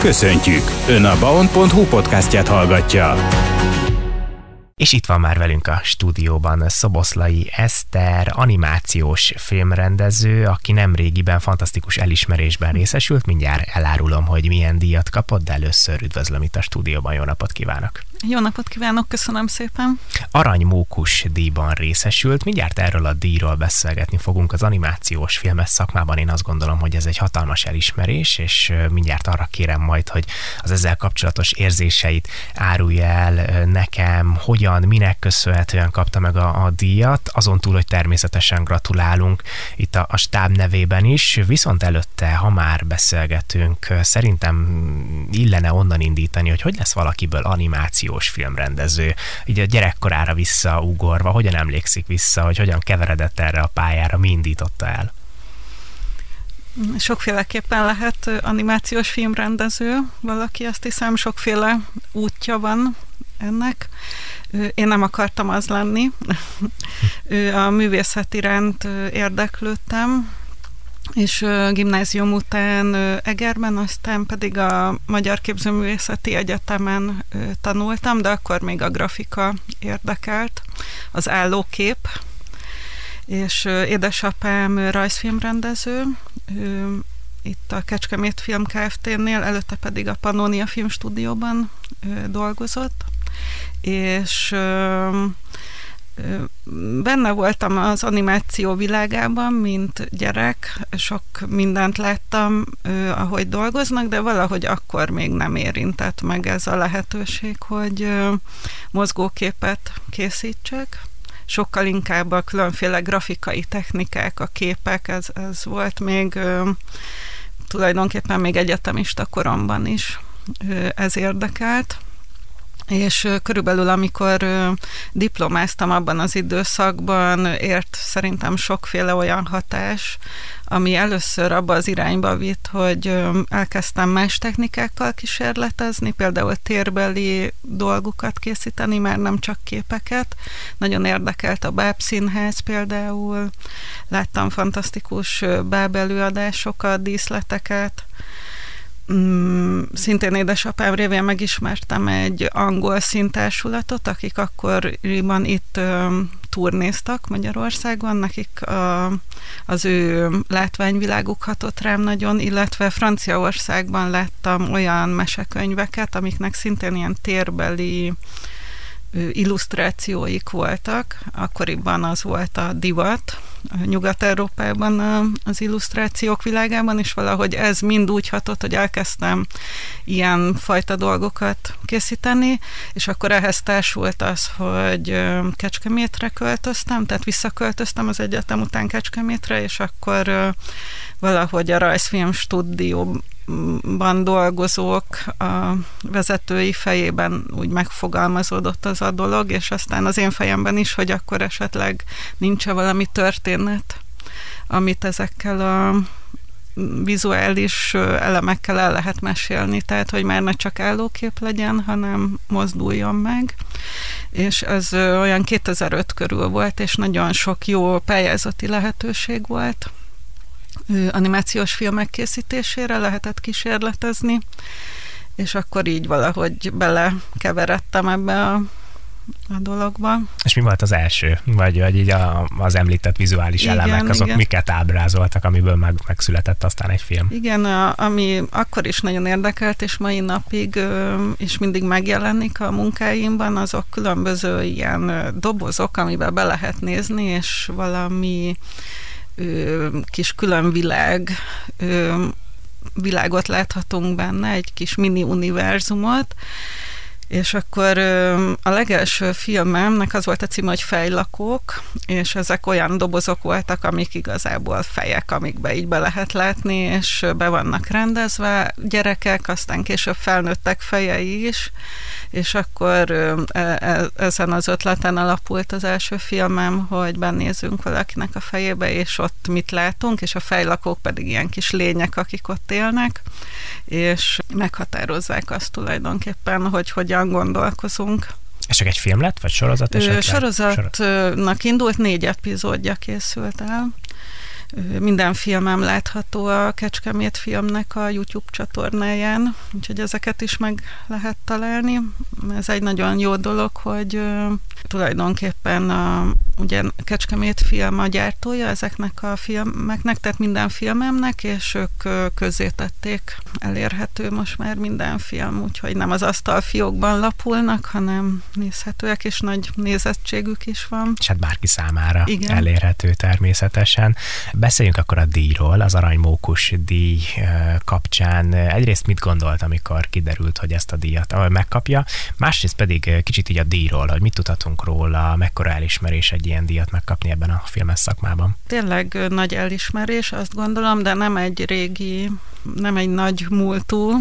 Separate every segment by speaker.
Speaker 1: Köszöntjük! Ön a baon.hu podcastját hallgatja.
Speaker 2: És itt van már velünk a stúdióban Szoboszlai Eszter, animációs filmrendező, aki nem régiben fantasztikus elismerésben részesült. Mindjárt elárulom, hogy milyen díjat kapott, de először üdvözlöm itt a stúdióban. Jó napot kívánok!
Speaker 3: Jó napot kívánok, köszönöm szépen.
Speaker 2: Aranymókus díjban részesült. Mindjárt erről a díjról beszélgetni fogunk az animációs filmes szakmában. Én azt gondolom, hogy ez egy hatalmas elismerés, és mindjárt arra kérem majd, hogy az ezzel kapcsolatos érzéseit árulja el nekem, hogyan, minek köszönhetően kapta meg a, a díjat, azon túl, hogy természetesen gratulálunk itt a, a stáb nevében is, viszont előtte, ha már beszélgetünk, szerintem illene onnan indítani, hogy hogy lesz valakiből animáció animációs filmrendező, így a gyerekkorára visszaugorva, hogyan emlékszik vissza, hogy hogyan keveredett erre a pályára, mi indította el?
Speaker 3: Sokféleképpen lehet animációs filmrendező, valaki azt hiszem, sokféle útja van ennek. Én nem akartam az lenni. A művészet iránt érdeklődtem, és gimnázium után Egerben, aztán pedig a Magyar Képzőművészeti Egyetemen tanultam, de akkor még a grafika érdekelt, az állókép, és édesapám rajzfilmrendező, itt a Kecskemét Film Kft-nél, előtte pedig a Pannonia Filmstúdióban dolgozott, és benne voltam az animáció világában, mint gyerek, sok mindent láttam, ahogy dolgoznak, de valahogy akkor még nem érintett meg ez a lehetőség, hogy mozgóképet készítsek. Sokkal inkább a különféle grafikai technikák, a képek, ez, ez volt még tulajdonképpen még egyetemista koromban is ez érdekelt és körülbelül amikor diplomáztam abban az időszakban, ért szerintem sokféle olyan hatás, ami először abba az irányba vitt, hogy elkezdtem más technikákkal kísérletezni, például térbeli dolgokat készíteni, már nem csak képeket. Nagyon érdekelt a Báb Színház például, láttam fantasztikus bábelőadásokat, díszleteket, Mm, szintén édesapám révén megismertem egy angol szintársulatot, akik akkoriban itt ö, turnéztak Magyarországon, nekik az ő látványviláguk hatott rám nagyon, illetve Franciaországban láttam olyan mesekönyveket, amiknek szintén ilyen térbeli illusztrációik voltak. Akkoriban az volt a divat Nyugat-Európában az illusztrációk világában, és valahogy ez mind úgy hatott, hogy elkezdtem ilyen fajta dolgokat készíteni, és akkor ehhez társult az, hogy Kecskemétre költöztem, tehát visszaköltöztem az egyetem után Kecskemétre, és akkor valahogy a rajzfilm stúdió ban dolgozók a vezetői fejében úgy megfogalmazódott az a dolog, és aztán az én fejemben is, hogy akkor esetleg nincs -e valami történet, amit ezekkel a vizuális elemekkel el lehet mesélni, tehát hogy már ne csak állókép legyen, hanem mozduljon meg. És ez olyan 2005 körül volt, és nagyon sok jó pályázati lehetőség volt animációs filmek készítésére lehetett kísérletezni, és akkor így valahogy belekeveredtem ebbe a a dologba.
Speaker 2: És mi volt az első? Vagy, vagy így a, az említett vizuális igen, elemek, azok igen. miket ábrázoltak, amiből meg, megszületett aztán egy film?
Speaker 3: Igen, a, ami akkor is nagyon érdekelt, és mai napig ö, is mindig megjelenik a munkáimban, azok különböző ilyen dobozok, amiben be lehet nézni, és valami ö, kis külön világ, ö, világot láthatunk benne, egy kis mini univerzumot, és akkor a legelső filmemnek az volt a címe, hogy Fejlakók, és ezek olyan dobozok voltak, amik igazából fejek, amikbe így be lehet látni, és be vannak rendezve gyerekek, aztán később felnőttek fejei is, és akkor e, e, ezen az ötleten alapult az első filmem, hogy benézünk valakinek a fejébe, és ott mit látunk, és a fejlakók pedig ilyen kis lények, akik ott élnek, és meghatározzák azt tulajdonképpen, hogy hogyan gondolkozunk.
Speaker 2: Ez csak egy film lett, vagy sorozat esetleg?
Speaker 3: Sorozatnak indult, négy epizódja készült el, Minden filmem látható a Kecskemét filmnek a YouTube csatornáján, úgyhogy ezeket is meg lehet találni. Ez egy nagyon jó dolog, hogy tulajdonképpen a, ugye Kecskemét film a gyártója ezeknek a filmeknek, tehát minden filmemnek, és ők közzétették elérhető most már minden film, úgyhogy nem az asztalfiókban lapulnak, hanem nézhetőek, és nagy nézettségük is van.
Speaker 2: És hát bárki számára Igen. elérhető természetesen. Beszéljünk akkor a díjról, az aranymókus díj kapcsán. Egyrészt mit gondolt, amikor kiderült, hogy ezt a díjat megkapja, másrészt pedig kicsit így a díjról, hogy mit tudhatunk róla, mekkora elismerés egy ilyen díjat megkapni ebben a filmes szakmában.
Speaker 3: Tényleg nagy elismerés, azt gondolom, de nem egy régi nem egy nagy múltú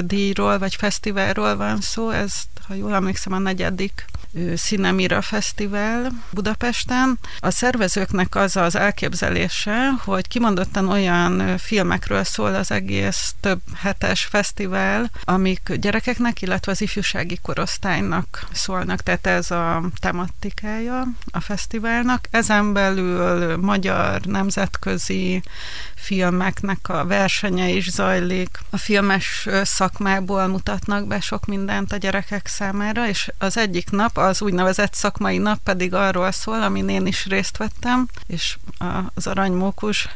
Speaker 3: díjról vagy fesztiválról van szó, ez, ha jól emlékszem, a negyedik Cinemira Fesztivál Budapesten. A szervezőknek az az elképzelése, hogy kimondottan olyan filmekről szól az egész több hetes fesztivál, amik gyerekeknek, illetve az ifjúsági korosztálynak szólnak, tehát ez a tematikája a fesztiválnak. Ezen belül magyar, nemzetközi filmeknek a versenye is zajlik. A filmes szakmából mutatnak be sok mindent a gyerekek számára, és az egyik nap, az úgynevezett szakmai nap pedig arról szól, amin én is részt vettem, és az aranymókus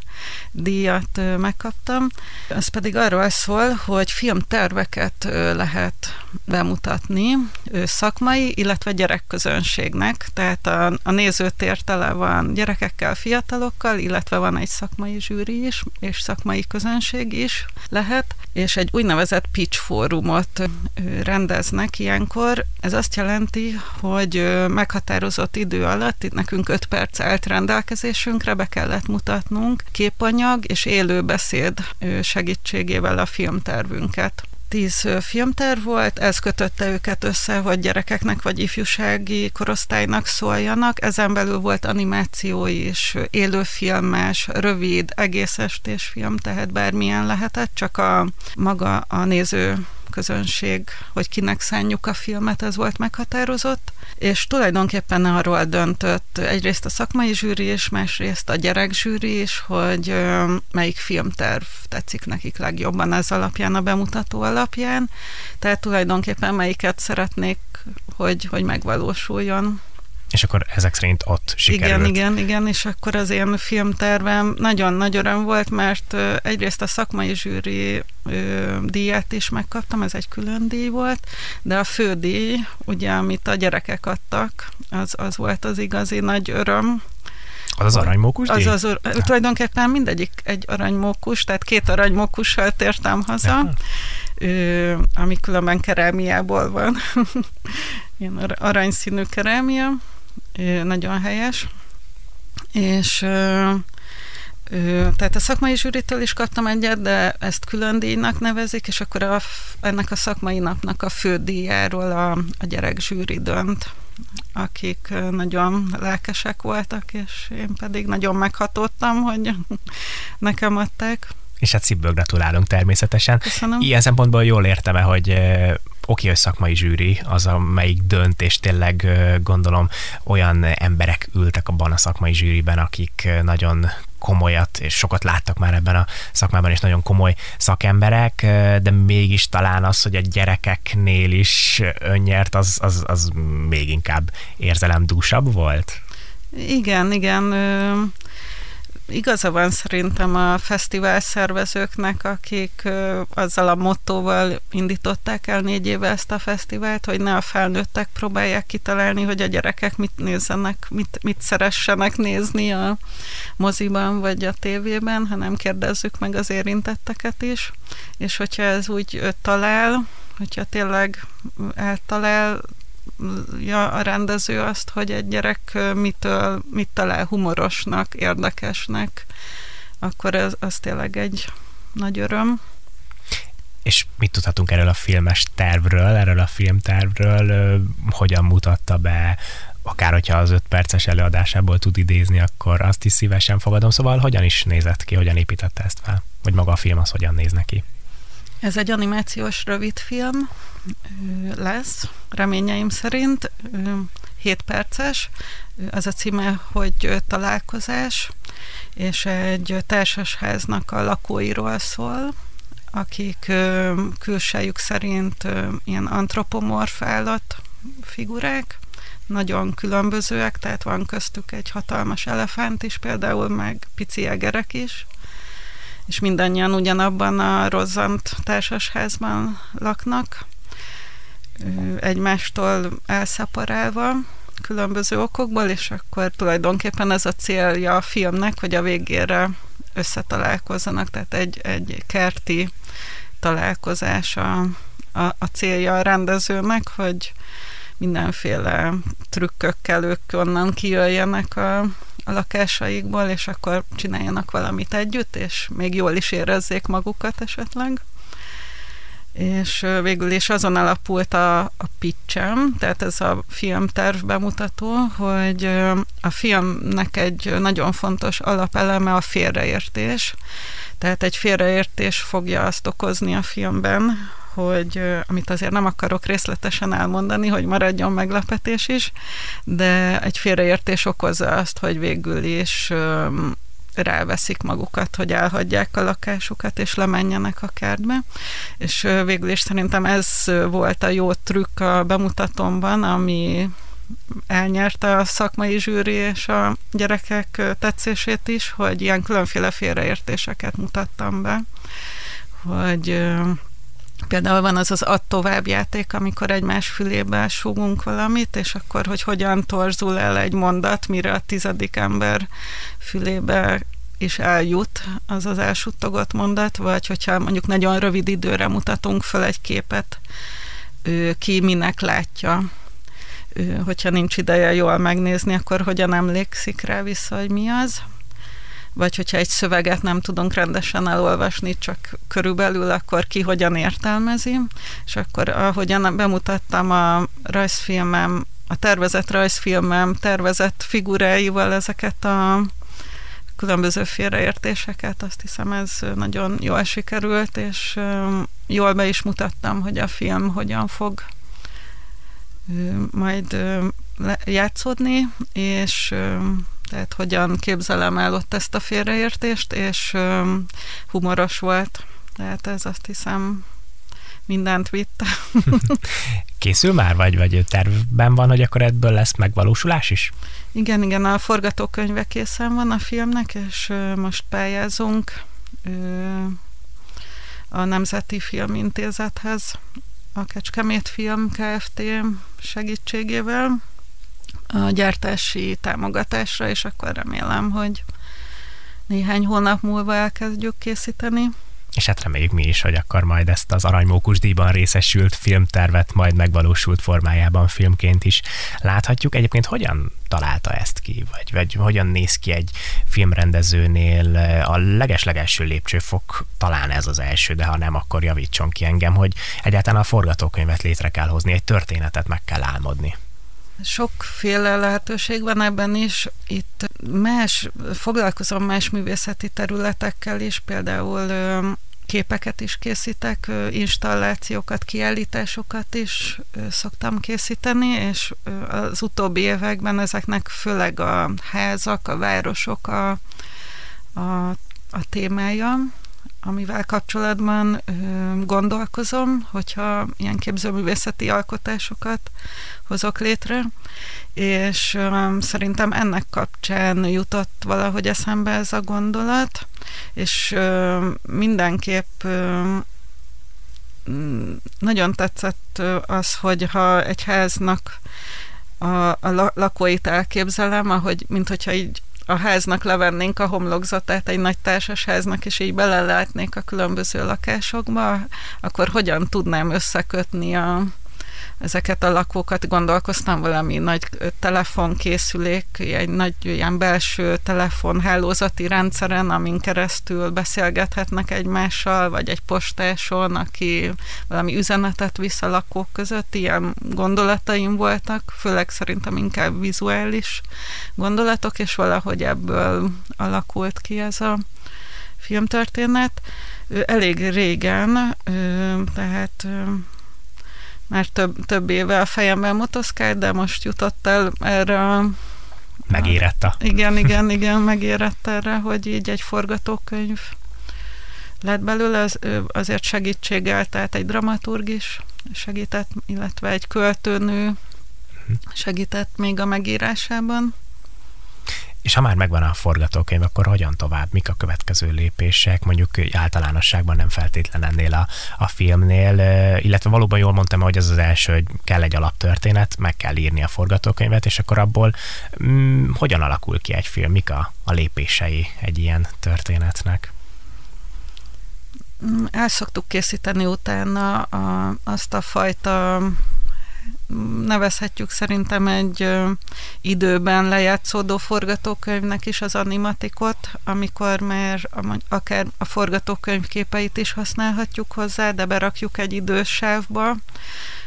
Speaker 3: díjat megkaptam. Az pedig arról szól, hogy filmterveket lehet bemutatni szakmai, illetve gyerekközönségnek. Tehát a, a nézőtér tele van gyerekekkel, fiatalokkal, illetve van egy szakmai zsűri is, és szakmai közönség is lehet, és egy úgynevezett pitch fórumot rendeznek ilyenkor. Ez azt jelenti, hogy meghatározott idő alatt, itt nekünk 5 perc állt rendelkezésünkre, be kellett mutatnunk képanyag és élő beszéd segítségével a filmtervünket tíz filmterv volt, ez kötötte őket össze, hogy gyerekeknek vagy ifjúsági korosztálynak szóljanak. Ezen belül volt animáció is, élőfilmes, rövid, egész estés film, tehát bármilyen lehetett, csak a maga a néző közönség, hogy kinek szánjuk a filmet, ez volt meghatározott, és tulajdonképpen arról döntött egyrészt a szakmai zsűri és másrészt a gyerekzsűri is, hogy melyik filmterv tetszik nekik legjobban ez alapján, a bemutató alapján, tehát tulajdonképpen melyiket szeretnék, hogy, hogy megvalósuljon.
Speaker 2: És akkor ezek szerint ott sikerült.
Speaker 3: Igen, igen, igen, és akkor az én filmtervem nagyon nagy öröm volt, mert egyrészt a szakmai zsűri díjat is megkaptam, ez egy külön díj volt, de a fő díj, ugye, amit a gyerekek adtak, az, az volt az igazi nagy öröm,
Speaker 2: az az aranymókus
Speaker 3: díj? Az az, tulajdonképpen mindegyik egy aranymókus, tehát két aranymókussal tértem haza, ö, ami különben kerámiából van. Ilyen aranyszínű kerámia, nagyon helyes, és tehát a szakmai zsűritől is kaptam egyet, de ezt külön díjnak nevezik, és akkor a, ennek a szakmai napnak a fő díjáról a, a gyerek zsűri dönt, akik nagyon lelkesek voltak, és én pedig nagyon meghatódtam, hogy nekem adták.
Speaker 2: És hát szívből gratulálunk természetesen.
Speaker 3: Köszönöm.
Speaker 2: Ilyen szempontból jól értem-e, hogy oké, hogy szakmai zsűri, az, amelyik dönt, és tényleg gondolom olyan emberek ültek abban a szakmai zsűriben, akik nagyon komolyat, és sokat láttak már ebben a szakmában, és nagyon komoly szakemberek, de mégis talán az, hogy a gyerekeknél is önnyert, az, az, az még inkább érzelemdúsabb volt?
Speaker 3: Igen, igen igaza van szerintem a fesztivál szervezőknek, akik azzal a mottóval indították el négy éve ezt a fesztivált, hogy ne a felnőttek próbálják kitalálni, hogy a gyerekek mit nézzenek, mit, mit szeressenek nézni a moziban vagy a tévében, hanem kérdezzük meg az érintetteket is, és hogyha ez úgy talál, hogyha tényleg eltalál ja, a rendező azt, hogy egy gyerek mitől, mit talál humorosnak, érdekesnek, akkor ez, az tényleg egy nagy öröm.
Speaker 2: És mit tudhatunk erről a filmes tervről, erről a filmtervről, hogyan mutatta be, akár hogyha az öt perces előadásából tud idézni, akkor azt is szívesen fogadom. Szóval hogyan is nézett ki, hogyan építette ezt fel? Vagy maga a film az hogyan néz neki?
Speaker 3: Ez egy animációs rövidfilm lesz, reményeim szerint. 7 perces, az a címe, hogy találkozás, és egy társasháznak a lakóiról szól, akik külsejük szerint ilyen antropomorf állat figurák, nagyon különbözőek, tehát van köztük egy hatalmas elefánt is például, meg pici egerek is, és mindannyian ugyanabban a rozzant társasházban laknak, egymástól elszaporálva, különböző okokból, és akkor tulajdonképpen ez a célja a filmnek, hogy a végére összetalálkozzanak, tehát egy, egy kerti találkozás a, a, a célja a rendezőnek, hogy mindenféle trükkökkel ők onnan kijöjjenek a, a lakásaikból, és akkor csináljanak valamit együtt, és még jól is érezzék magukat esetleg. És végül is azon alapult a, a pitchem, tehát ez a filmterv bemutató, hogy a filmnek egy nagyon fontos alapeleme a félreértés, tehát egy félreértés fogja azt okozni a filmben, hogy amit azért nem akarok részletesen elmondani, hogy maradjon meglepetés is, de egy félreértés okozza azt, hogy végül is ráveszik magukat, hogy elhagyják a lakásukat, és lemenjenek a kertbe. És végül is szerintem ez volt a jó trükk a bemutatómban, ami elnyerte a szakmai zsűri és a gyerekek tetszését is, hogy ilyen különféle félreértéseket mutattam be, hogy Például van az az ad tovább játék, amikor egymás fülébe súgunk valamit, és akkor, hogy hogyan torzul el egy mondat, mire a tizedik ember fülébe is eljut az az elsuttogott mondat, vagy hogyha mondjuk nagyon rövid időre mutatunk föl egy képet, ki minek látja, hogyha nincs ideje jól megnézni, akkor hogyan emlékszik rá vissza, hogy mi az vagy hogyha egy szöveget nem tudunk rendesen elolvasni, csak körülbelül, akkor ki hogyan értelmezi, és akkor ahogyan bemutattam a rajzfilmem, a tervezett rajzfilmem tervezett figuráival ezeket a különböző félreértéseket, azt hiszem ez nagyon jól sikerült, és jól be is mutattam, hogy a film hogyan fog majd játszódni, és tehát hogyan képzelem el ott ezt a félreértést, és humoros volt. Tehát ez azt hiszem mindent vitt.
Speaker 2: Készül már, vagy, vagy tervben van, hogy akkor ebből lesz megvalósulás is?
Speaker 3: Igen, igen, a forgatókönyve készen van a filmnek, és most pályázunk a Nemzeti Filmintézethez, a Kecskemét Film Kft. segítségével, a gyártási támogatásra, és akkor remélem, hogy néhány hónap múlva elkezdjük készíteni.
Speaker 2: És hát reméljük mi is, hogy akkor majd ezt az aranymókus díjban részesült filmtervet majd megvalósult formájában filmként is láthatjuk. Egyébként hogyan találta ezt ki, vagy, vagy hogyan néz ki egy filmrendezőnél a legeslegelső lépcsőfok, talán ez az első, de ha nem, akkor javítson ki engem, hogy egyáltalán a forgatókönyvet létre kell hozni, egy történetet meg kell álmodni.
Speaker 3: Sokféle lehetőség van ebben is. Itt más, foglalkozom más művészeti területekkel is, például képeket is készítek, installációkat, kiállításokat is szoktam készíteni, és az utóbbi években ezeknek főleg a házak, a városok a, a, a témája, amivel kapcsolatban gondolkozom, hogyha ilyen képzőművészeti alkotásokat hozok létre, és szerintem ennek kapcsán jutott valahogy eszembe ez a gondolat, és mindenképp nagyon tetszett az, hogy ha egy háznak a, a lakóit elképzelem, ahogy, mint hogyha így a háznak levennénk a homlokzatát egy nagy társasháznak, és így belelátnék a különböző lakásokba, akkor hogyan tudnám összekötni a, ezeket a lakókat, gondolkoztam valami nagy telefonkészülék, egy nagy ilyen belső telefonhálózati rendszeren, amin keresztül beszélgethetnek egymással, vagy egy postáson, aki valami üzenetet visz a lakók között, ilyen gondolataim voltak, főleg szerintem inkább vizuális gondolatok, és valahogy ebből alakult ki ez a filmtörténet. Elég régen, tehát már több, több éve a fejemben motoszkált, de most jutott el erre a
Speaker 2: Megérette.
Speaker 3: Igen, igen, igen, megérett erre, hogy így egy forgatókönyv lett belőle, az, azért segítséggel, tehát egy dramaturg is segített, illetve egy költőnő mhm. segített még a megírásában.
Speaker 2: És ha már megvan a forgatókönyv, akkor hogyan tovább? Mik a következő lépések? Mondjuk általánosságban nem feltétlen ennél a, a filmnél, illetve valóban jól mondtam, hogy ez az első, hogy kell egy alaptörténet, meg kell írni a forgatókönyvet, és akkor abból mm, hogyan alakul ki egy film? Mik a, a lépései egy ilyen történetnek?
Speaker 3: Mm, el szoktuk készíteni utána a, azt a fajta nevezhetjük szerintem egy ö, időben lejátszódó forgatókönyvnek is az animatikot, amikor már a, akár a forgatókönyv képeit is használhatjuk hozzá, de berakjuk egy idősávba,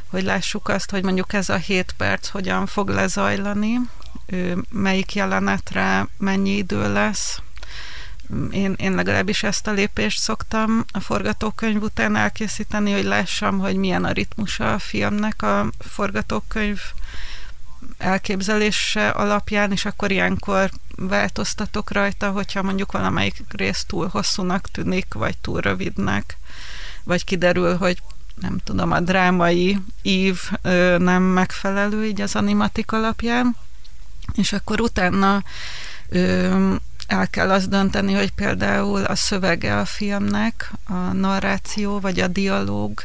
Speaker 3: hogy lássuk azt, hogy mondjuk ez a 7 perc hogyan fog lezajlani, melyik jelenetre mennyi idő lesz, én, én legalábbis ezt a lépést szoktam a forgatókönyv után elkészíteni, hogy lássam, hogy milyen a ritmusa a filmnek a forgatókönyv elképzelése alapján, és akkor ilyenkor változtatok rajta, hogyha mondjuk valamelyik rész túl hosszúnak tűnik, vagy túl rövidnek, vagy kiderül, hogy nem tudom, a drámai ív ö, nem megfelelő így az animatik alapján, és akkor utána ö, el kell azt dönteni, hogy például a szövege a filmnek, a narráció vagy a dialóg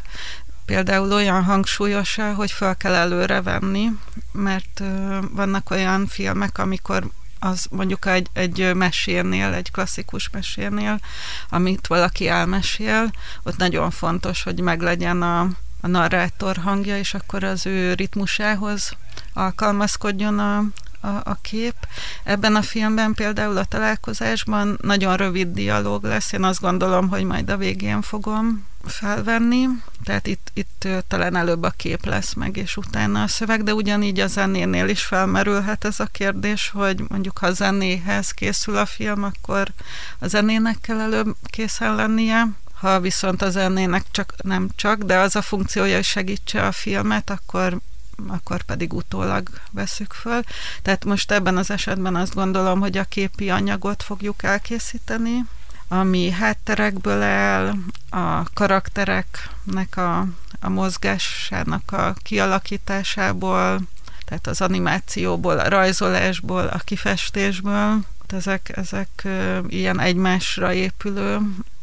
Speaker 3: például olyan hangsúlyos hogy fel kell előre venni, mert vannak olyan filmek, amikor az mondjuk egy, egy mesénél, egy klasszikus mesénél, amit valaki elmesél, ott nagyon fontos, hogy meglegyen a, a narrátor hangja, és akkor az ő ritmusához alkalmazkodjon a, a, a kép. Ebben a filmben például a találkozásban nagyon rövid dialóg lesz, én azt gondolom, hogy majd a végén fogom felvenni, tehát itt, itt talán előbb a kép lesz meg, és utána a szöveg, de ugyanígy a zenénél is felmerülhet ez a kérdés, hogy mondjuk ha a zenéhez készül a film, akkor a zenének kell előbb készen lennie, ha viszont a zenének csak, nem csak, de az a funkciója, hogy segítse a filmet, akkor akkor pedig utólag veszük föl. Tehát most ebben az esetben azt gondolom, hogy a képi anyagot fogjuk elkészíteni, ami hátterekből áll, a karaktereknek a, a mozgásának a kialakításából, tehát az animációból, a rajzolásból, a kifestésből. Ezek, ezek ilyen egymásra épülő,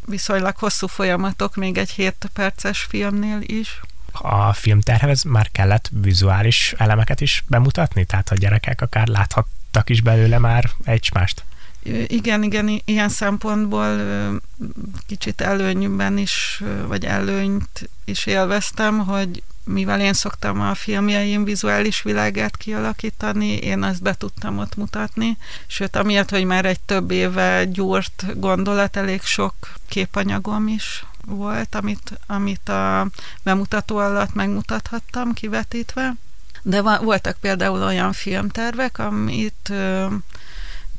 Speaker 3: viszonylag hosszú folyamatok, még egy 7 perces filmnél is
Speaker 2: a filmterhez már kellett vizuális elemeket is bemutatni? Tehát a gyerekek akár láthattak is belőle már egymást?
Speaker 3: Igen, igen, ilyen szempontból kicsit előnyben is, vagy előnyt is élveztem, hogy mivel én szoktam a filmjeim vizuális világát kialakítani, én ezt be tudtam ott mutatni, sőt, amiatt, hogy már egy több éve gyúrt gondolat, elég sok képanyagom is volt, amit, amit a bemutató alatt megmutathattam kivetítve. De voltak például olyan filmtervek, amit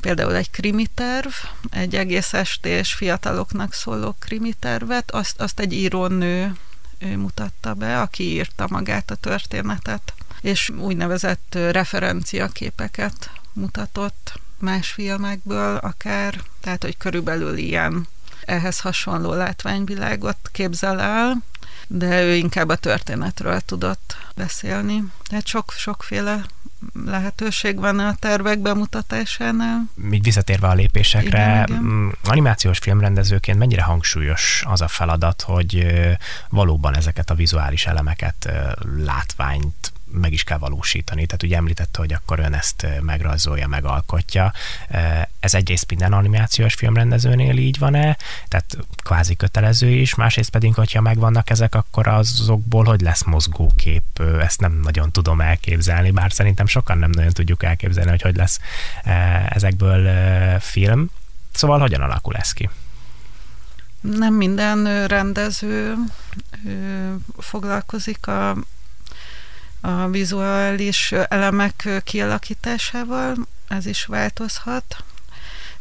Speaker 3: például egy krimiterv, egy egész estés fiataloknak szóló krimitervet, azt, azt egy írónő ő mutatta be, aki írta magát a történetet, és úgynevezett referenciaképeket mutatott más filmekből akár, tehát hogy körülbelül ilyen ehhez hasonló látványvilágot képzel el, de ő inkább a történetről tudott beszélni. Tehát sok, sokféle lehetőség van a tervek bemutatásánál.
Speaker 2: Így visszatérve a lépésekre, igen, igen. Animációs filmrendezőként mennyire hangsúlyos az a feladat, hogy valóban ezeket a vizuális elemeket, látványt meg is kell valósítani. Tehát ugye említette, hogy akkor ön ezt megrajzolja, megalkotja. Ez egyrészt minden animációs filmrendezőnél így van-e, tehát kvázi kötelező is, másrészt pedig, hogyha megvannak ezek, akkor azokból hogy lesz mozgókép, ezt nem nagyon tudom elképzelni, bár szerintem sokan nem nagyon tudjuk elképzelni, hogy hogy lesz ezekből film. Szóval hogyan alakul ez ki?
Speaker 3: Nem minden rendező foglalkozik a a vizuális elemek kialakításával, ez is változhat.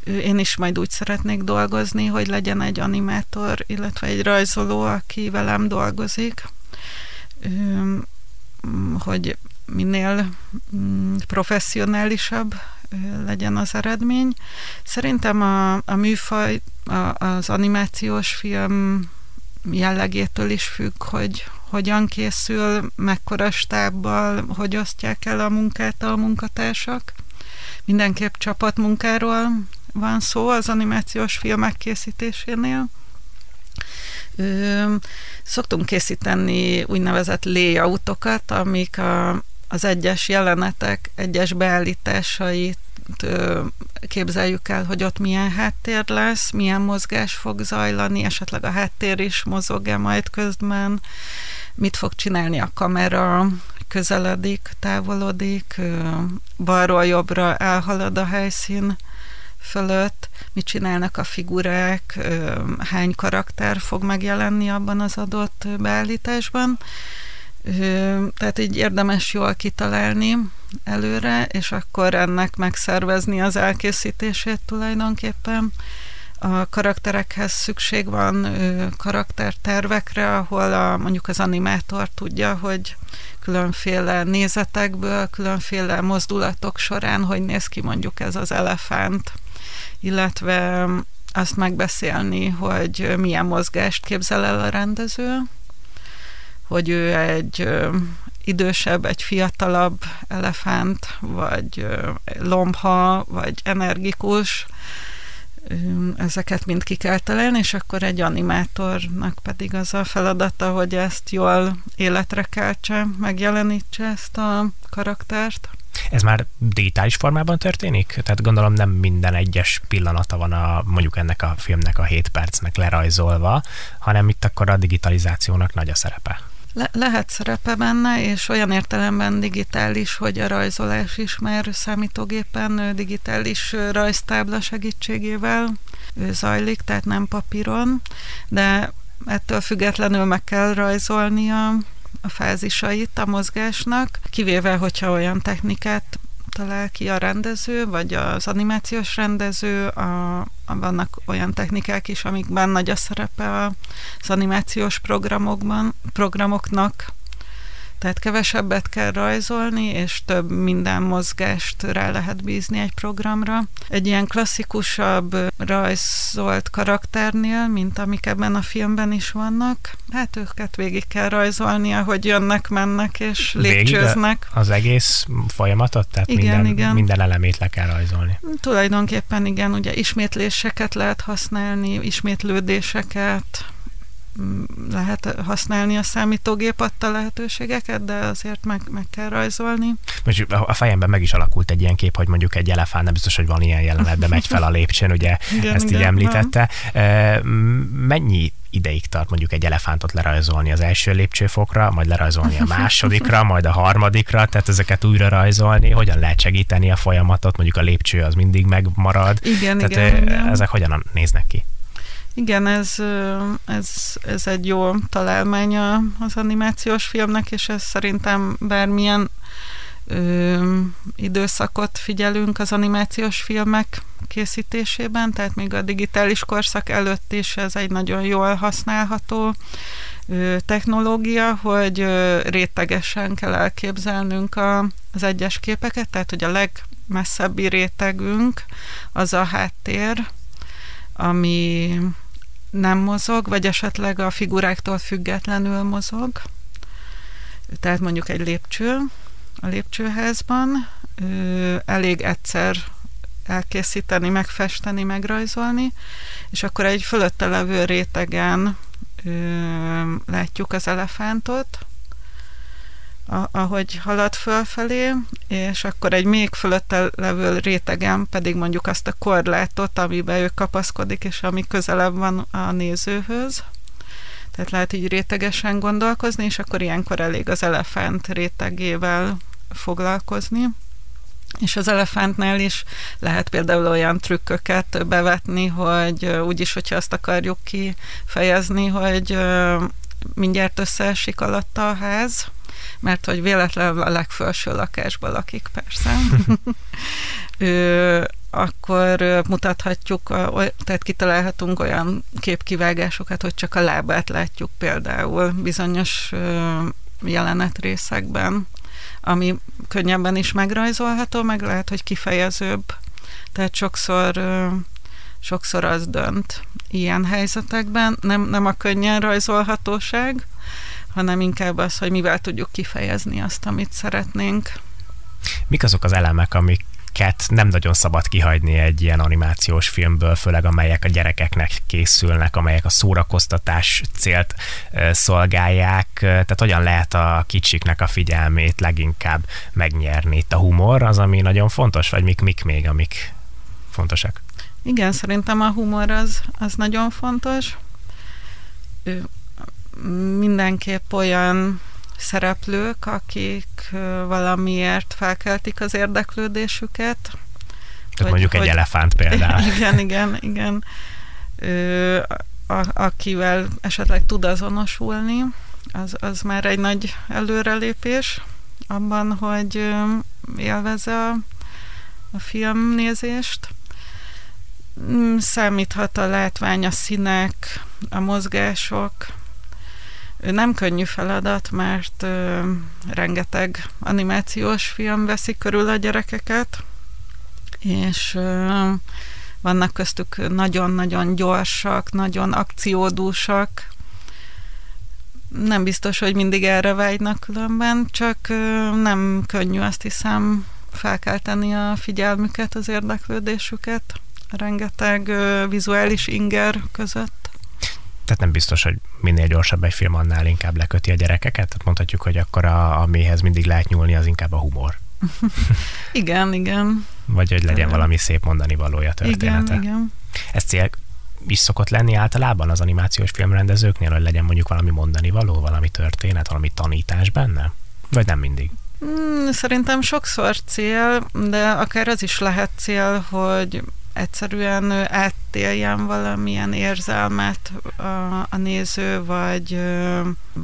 Speaker 3: Én is majd úgy szeretnék dolgozni, hogy legyen egy animátor, illetve egy rajzoló, aki velem dolgozik. hogy minél professzionálisabb legyen az eredmény. Szerintem a, a műfaj, a, az animációs film jellegétől is függ, hogy hogyan készül, mekkora stábbal, hogy osztják el a munkát a munkatársak. Mindenképp csapatmunkáról van szó az animációs filmek készítésénél. Ö, szoktunk készíteni úgynevezett layoutokat, amik a, az egyes jelenetek, egyes beállításait képzeljük el, hogy ott milyen háttér lesz, milyen mozgás fog zajlani, esetleg a háttér is mozog-e majd közben, mit fog csinálni a kamera, közeledik, távolodik, balról jobbra elhalad a helyszín fölött, mit csinálnak a figurák, hány karakter fog megjelenni abban az adott beállításban. Tehát így érdemes jól kitalálni előre, és akkor ennek megszervezni az elkészítését tulajdonképpen. A karakterekhez szükség van karaktertervekre, ahol a, mondjuk az animátor tudja, hogy különféle nézetekből, különféle mozdulatok során, hogy néz ki mondjuk ez az elefánt, illetve azt megbeszélni, hogy milyen mozgást képzel el a rendező, hogy ő egy idősebb, egy fiatalabb elefánt, vagy lombha, vagy energikus, ezeket mind ki kell találni, és akkor egy animátornak pedig az a feladata, hogy ezt jól életre keltse, megjelenítse ezt a karaktert.
Speaker 2: Ez már digitális formában történik? Tehát gondolom nem minden egyes pillanata van a, mondjuk ennek a filmnek a 7 percnek lerajzolva, hanem itt akkor a digitalizációnak nagy a szerepe.
Speaker 3: Le- lehet szerepe benne, és olyan értelemben digitális, hogy a rajzolás is már számítógépen digitális rajztábla segítségével zajlik, tehát nem papíron, de ettől függetlenül meg kell rajzolni a, a fázisait a mozgásnak, kivéve, hogyha olyan technikát talál ki a rendező, vagy az animációs rendező, a, a, vannak olyan technikák is, amikben nagy a szerepe az animációs programokban, programoknak, tehát kevesebbet kell rajzolni, és több minden mozgást rá lehet bízni egy programra. Egy ilyen klasszikusabb rajzolt karakternél, mint amik ebben a filmben is vannak, hát őket végig kell rajzolni, ahogy jönnek, mennek és lépcsőznek.
Speaker 2: Az egész folyamatot? Tehát igen, minden, igen. minden elemét le kell rajzolni.
Speaker 3: Tulajdonképpen igen, ugye ismétléseket lehet használni, ismétlődéseket, lehet használni a számítógép adta lehetőségeket, de azért meg, meg kell rajzolni.
Speaker 2: Most a fejemben meg is alakult egy ilyen kép, hogy mondjuk egy elefánt, nem biztos, hogy van ilyen jelenet, de megy fel a lépcsőn, ugye igen, ezt igen, így említette. Van. Mennyi ideig tart mondjuk egy elefántot lerajzolni az első lépcsőfokra, majd lerajzolni a másodikra, majd a harmadikra, tehát ezeket újra rajzolni, hogyan lehet segíteni a folyamatot, mondjuk a lépcső az mindig megmarad.
Speaker 3: Igen,
Speaker 2: tehát
Speaker 3: igen, igen.
Speaker 2: ezek hogyan néznek ki?
Speaker 3: Igen, ez, ez, ez egy jó találmánya az animációs filmnek, és ez szerintem bármilyen ö, időszakot figyelünk az animációs filmek készítésében, tehát még a digitális korszak előtt is ez egy nagyon jól használható ö, technológia, hogy ö, rétegesen kell elképzelnünk a, az egyes képeket, tehát hogy a legmesszebbi rétegünk az a háttér, ami nem mozog, vagy esetleg a figuráktól függetlenül mozog. Tehát mondjuk egy lépcső a lépcsőházban, elég egyszer elkészíteni, megfesteni, megrajzolni, és akkor egy fölötte levő rétegen látjuk az elefántot, ahogy halad fölfelé, és akkor egy még fölötte levő rétegen pedig mondjuk azt a korlátot, amiben ő kapaszkodik, és ami közelebb van a nézőhöz. Tehát lehet így rétegesen gondolkozni, és akkor ilyenkor elég az elefánt rétegével foglalkozni. És az elefántnál is lehet például olyan trükköket bevetni, hogy úgyis, hogyha azt akarjuk kifejezni, hogy mindjárt összeesik alatta a ház, mert hogy véletlenül a legfelső lakásban lakik, persze. ő, akkor mutathatjuk, tehát kitalálhatunk olyan képkivágásokat, hogy csak a lábát látjuk például bizonyos jelenetrészekben, ami könnyebben is megrajzolható, meg lehet, hogy kifejezőbb. Tehát sokszor sokszor az dönt ilyen helyzetekben, nem, nem a könnyen rajzolhatóság, hanem inkább az, hogy mivel tudjuk kifejezni azt, amit szeretnénk.
Speaker 2: Mik azok az elemek, amik nem nagyon szabad kihagyni egy ilyen animációs filmből, főleg amelyek a gyerekeknek készülnek, amelyek a szórakoztatás célt szolgálják. Tehát hogyan lehet a kicsiknek a figyelmét leginkább megnyerni? Itt a humor az, ami nagyon fontos, vagy mik, mik még, amik fontosak?
Speaker 3: Igen, szerintem a humor az, az nagyon fontos. Mindenképp olyan szereplők, akik valamiért felkeltik az érdeklődésüket.
Speaker 2: Tehát mondjuk hogy, egy elefánt például.
Speaker 3: Igen, igen, igen. Ö, a, akivel esetleg tud azonosulni, az, az már egy nagy előrelépés abban, hogy élvezze a, a filmnézést. Mm, számíthat a látvány, a színek, a mozgások. Nem könnyű feladat, mert ö, rengeteg animációs film veszi körül a gyerekeket, és ö, vannak köztük nagyon-nagyon gyorsak, nagyon akciódúsak, nem biztos, hogy mindig erre vágynak különben, csak ö, nem könnyű azt hiszem felkelteni a figyelmüket, az érdeklődésüket rengeteg uh, vizuális inger között.
Speaker 2: Tehát nem biztos, hogy minél gyorsabb egy film, annál inkább leköti a gyerekeket? Tehát mondhatjuk, hogy akkor a, amihez mindig lehet nyúlni, az inkább a humor.
Speaker 3: igen, igen.
Speaker 2: Vagy hogy legyen igen. valami szép mondani valója története.
Speaker 3: Igen, igen.
Speaker 2: Ez cél is szokott lenni általában az animációs filmrendezőknél, hogy legyen mondjuk valami mondani való, valami történet, valami tanítás benne? Vagy nem mindig?
Speaker 3: Hmm, szerintem sokszor cél, de akár az is lehet cél, hogy egyszerűen áttéljen valamilyen érzelmet a, a néző, vagy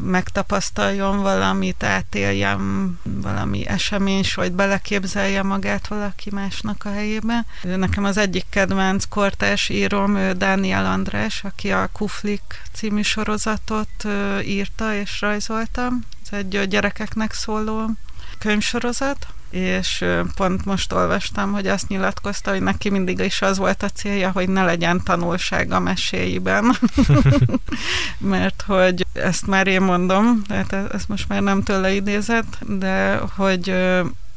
Speaker 3: megtapasztaljon valamit, átéljen valami esemény, vagy beleképzelje magát valaki másnak a helyébe. Nekem az egyik kedvenc kortárs írom Dániel András, aki a Kuflik című sorozatot írta és rajzolta. Ez egy gyerekeknek szóló könyvsorozat, és pont most olvastam, hogy azt nyilatkozta, hogy neki mindig is az volt a célja, hogy ne legyen tanulság a meséiben, mert hogy ezt már én mondom, tehát e-, ezt most már nem tőle idézett, de hogy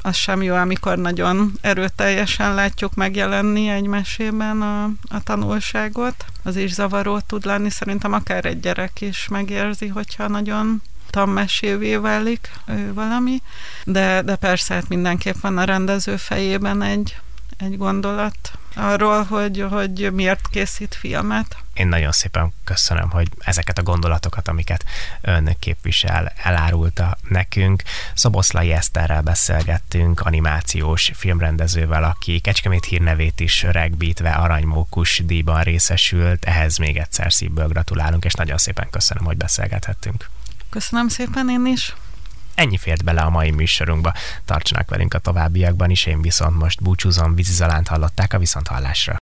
Speaker 3: az sem jó, amikor nagyon erőteljesen látjuk megjelenni egy mesében a, a tanulságot. Az is zavaró tud lenni, szerintem akár egy gyerek is megérzi, hogyha nagyon tanmesévé válik ő valami, de, de persze hát mindenképp van a rendező fejében egy, egy gondolat arról, hogy, hogy miért készít filmet.
Speaker 2: Én nagyon szépen köszönöm, hogy ezeket a gondolatokat, amiket ön képvisel, elárulta nekünk. Szoboszlai Eszterrel beszélgettünk, animációs filmrendezővel, aki Kecskemét hírnevét is regbítve aranymókus díjban részesült. Ehhez még egyszer szívből gratulálunk, és nagyon szépen köszönöm, hogy beszélgethettünk.
Speaker 3: Köszönöm szépen én is.
Speaker 2: Ennyi fért bele a mai műsorunkba. Tartsanak velünk a továbbiakban is, én viszont most búcsúzom, Vizi Zalánt hallották a Viszonthallásra.